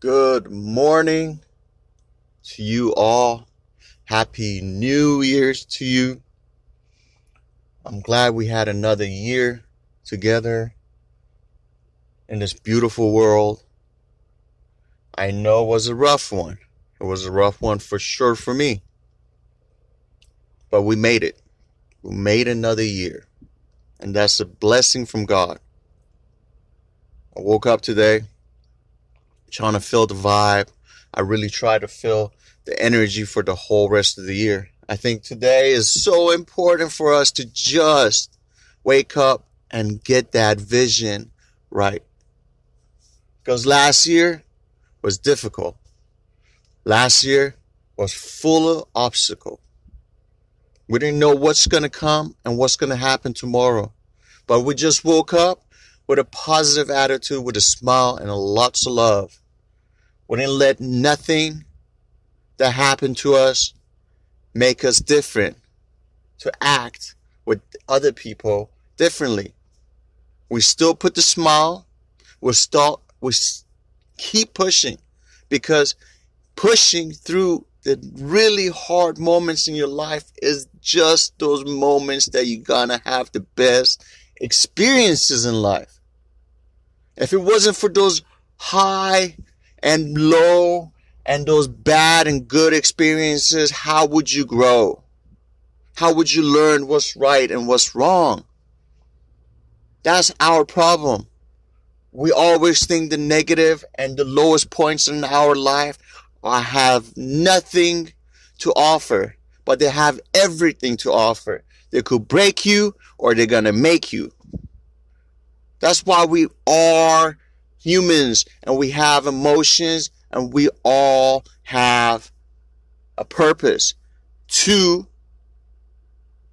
Good morning to you all. Happy New Year's to you. I'm glad we had another year together in this beautiful world. I know it was a rough one. It was a rough one for sure for me. But we made it. We made another year. And that's a blessing from God. I woke up today trying to feel the vibe. I really try to feel the energy for the whole rest of the year. I think today is so important for us to just wake up and get that vision right. Because last year was difficult. Last year was full of obstacle. We didn't know what's going to come and what's going to happen tomorrow. But we just woke up with a positive attitude, with a smile and a lots of love. We didn't let nothing that happened to us make us different, to act with other people differently. We still put the smile. We still, we keep pushing because pushing through the really hard moments in your life is just those moments that you're gonna have the best experiences in life. If it wasn't for those high and low and those bad and good experiences, how would you grow? How would you learn what's right and what's wrong? That's our problem. We always think the negative and the lowest points in our life have nothing to offer, but they have everything to offer. They could break you or they're going to make you. That's why we are humans and we have emotions and we all have a purpose to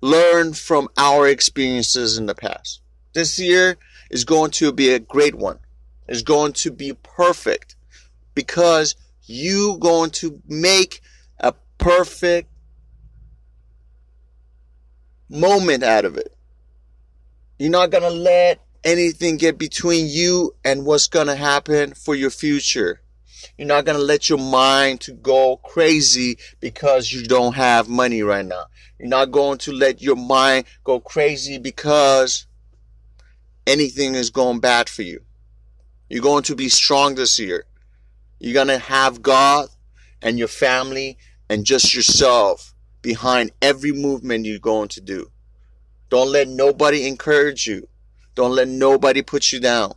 learn from our experiences in the past. This year is going to be a great one. It's going to be perfect because you going to make a perfect moment out of it. You're not going to let anything get between you and what's going to happen for your future. You're not going to let your mind to go crazy because you don't have money right now. You're not going to let your mind go crazy because anything is going bad for you. You're going to be strong this year. You're going to have God and your family and just yourself behind every movement you're going to do. Don't let nobody encourage you. Don't let nobody put you down.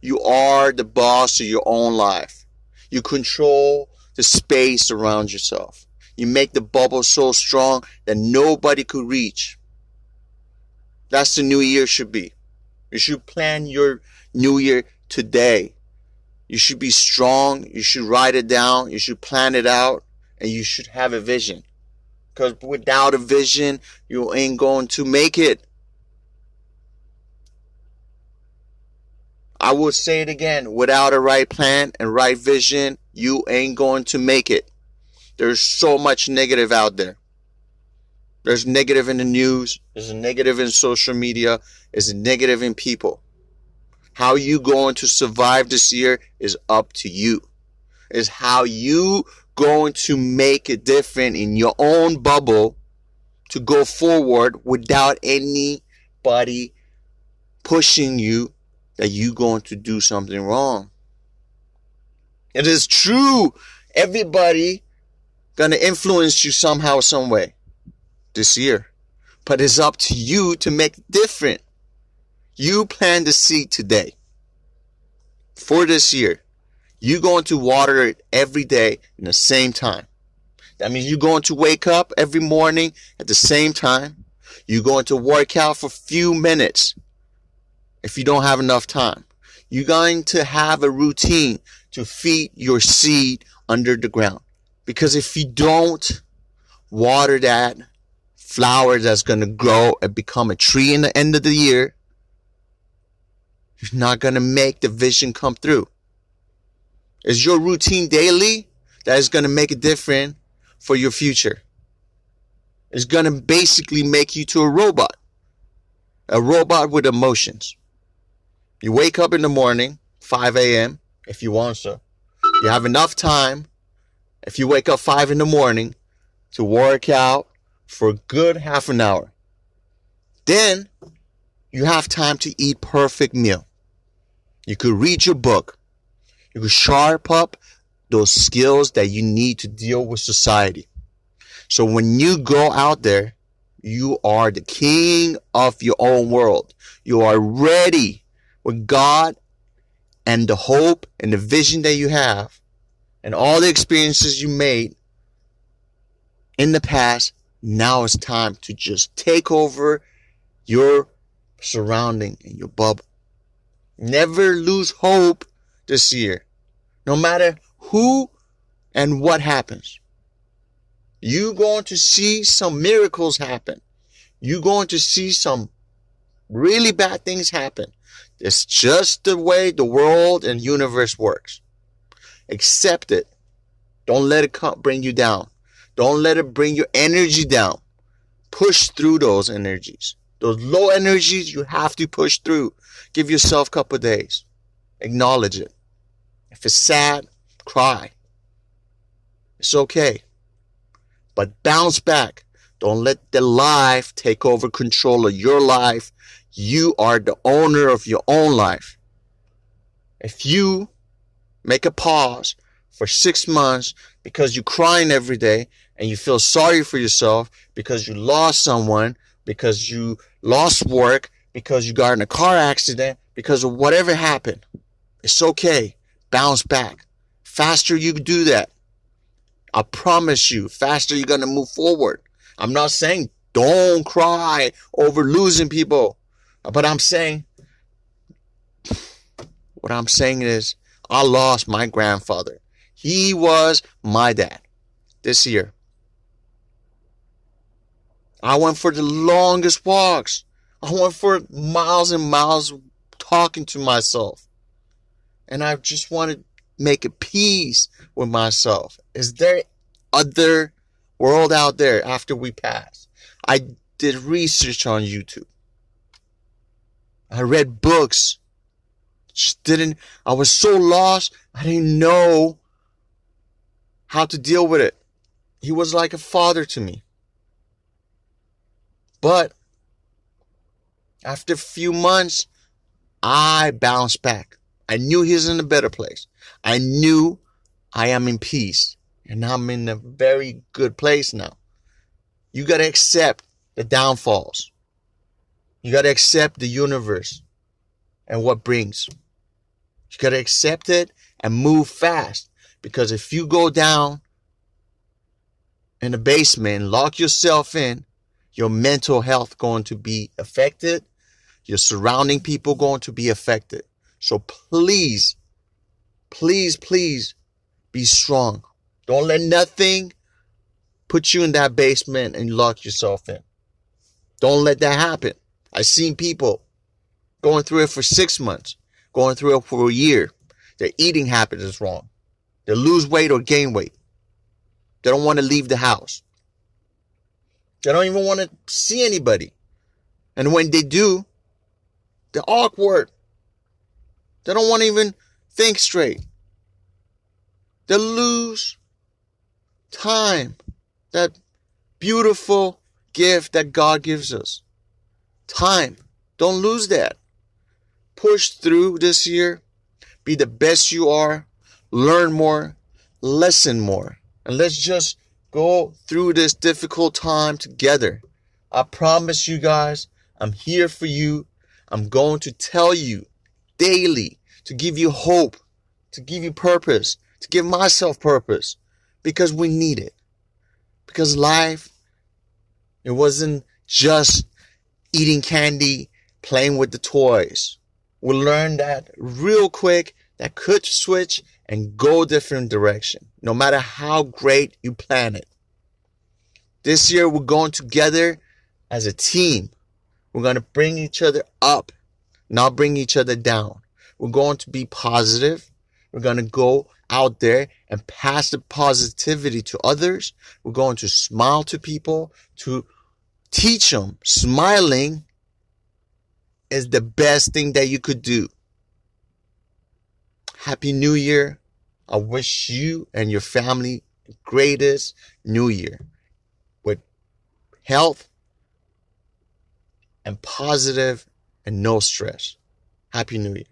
You are the boss of your own life. You control the space around yourself. You make the bubble so strong that nobody could reach. That's the new year should be. You should plan your new year today. You should be strong. You should write it down. You should plan it out and you should have a vision. Because without a vision, you ain't going to make it. I will say it again. Without a right plan and right vision, you ain't going to make it. There's so much negative out there. There's negative in the news. There's negative in social media. There's negative in people. How you going to survive this year is up to you. Is how you going to make it different in your own bubble to go forward without anybody pushing you that you're going to do something wrong. It is true. Everybody gonna influence you somehow, some way this year. But it's up to you to make different. You plant the seed today for this year. You're going to water it every day in the same time. That means you're going to wake up every morning at the same time. You're going to work out for a few minutes if you don't have enough time. You're going to have a routine to feed your seed under the ground. Because if you don't water that flower that's going to grow and become a tree in the end of the year, you're not going to make the vision come through. Is your routine daily that is going to make a difference for your future. It's going to basically make you to a robot. A robot with emotions. You wake up in the morning, 5 a.m., if you want to. You have enough time if you wake up five in the morning to work out for a good half an hour. Then you have time to eat perfect meal. You could read your book. You could sharp up those skills that you need to deal with society. So when you go out there, you are the king of your own world. You are ready with God and the hope and the vision that you have and all the experiences you made in the past. Now it's time to just take over your surrounding and your bubble. Never lose hope this year. No matter who and what happens. You're going to see some miracles happen. You're going to see some really bad things happen. It's just the way the world and universe works. Accept it. Don't let it come, bring you down. Don't let it bring your energy down. Push through those energies. Those low energies you have to push through. Give yourself a couple days. Acknowledge it. If it's sad, cry. It's okay. But bounce back. Don't let the life take over control of your life. You are the owner of your own life. If you make a pause for six months because you're crying every day and you feel sorry for yourself because you lost someone because you lost work, because you got in a car accident, because of whatever happened. It's okay. Bounce back. Faster you do that. I promise you, faster you're going to move forward. I'm not saying don't cry over losing people, but I'm saying, what I'm saying is, I lost my grandfather. He was my dad this year. I went for the longest walks. I went for miles and miles talking to myself. And I just wanted to make a peace with myself. Is there other world out there after we pass? I did research on YouTube. I read books. Just didn't, I was so lost. I didn't know how to deal with it. He was like a father to me. But after a few months, I bounced back. I knew he was in a better place. I knew I am in peace and I'm in a very good place now. You got to accept the downfalls. You got to accept the universe and what brings. You got to accept it and move fast because if you go down in the basement, lock yourself in, your mental health going to be affected, your surrounding people going to be affected. So please, please, please be strong. Don't let nothing put you in that basement and lock yourself in. Don't let that happen. I've seen people going through it for six months, going through it for a year. Their eating habit is wrong. They lose weight or gain weight. They don't want to leave the house. They don't even want to see anybody. And when they do, they're awkward. They don't want to even think straight. They lose time. That beautiful gift that God gives us. Time. Don't lose that. Push through this year. Be the best you are. Learn more. Listen more. And let's just go through this difficult time together. I promise you guys, I'm here for you. I'm going to tell you daily to give you hope, to give you purpose, to give myself purpose because we need it. Because life, it wasn't just eating candy, playing with the toys. We learned that real quick that could switch and go different direction, no matter how great you plan it. This year, we're going together as a team. We're going to bring each other up, not bring each other down. We're going to be positive. We're going to go out there and pass the positivity to others. We're going to smile to people, to teach them smiling is the best thing that you could do. Happy New Year I wish you and your family the greatest new year with health and positive and no stress. Happy New Year.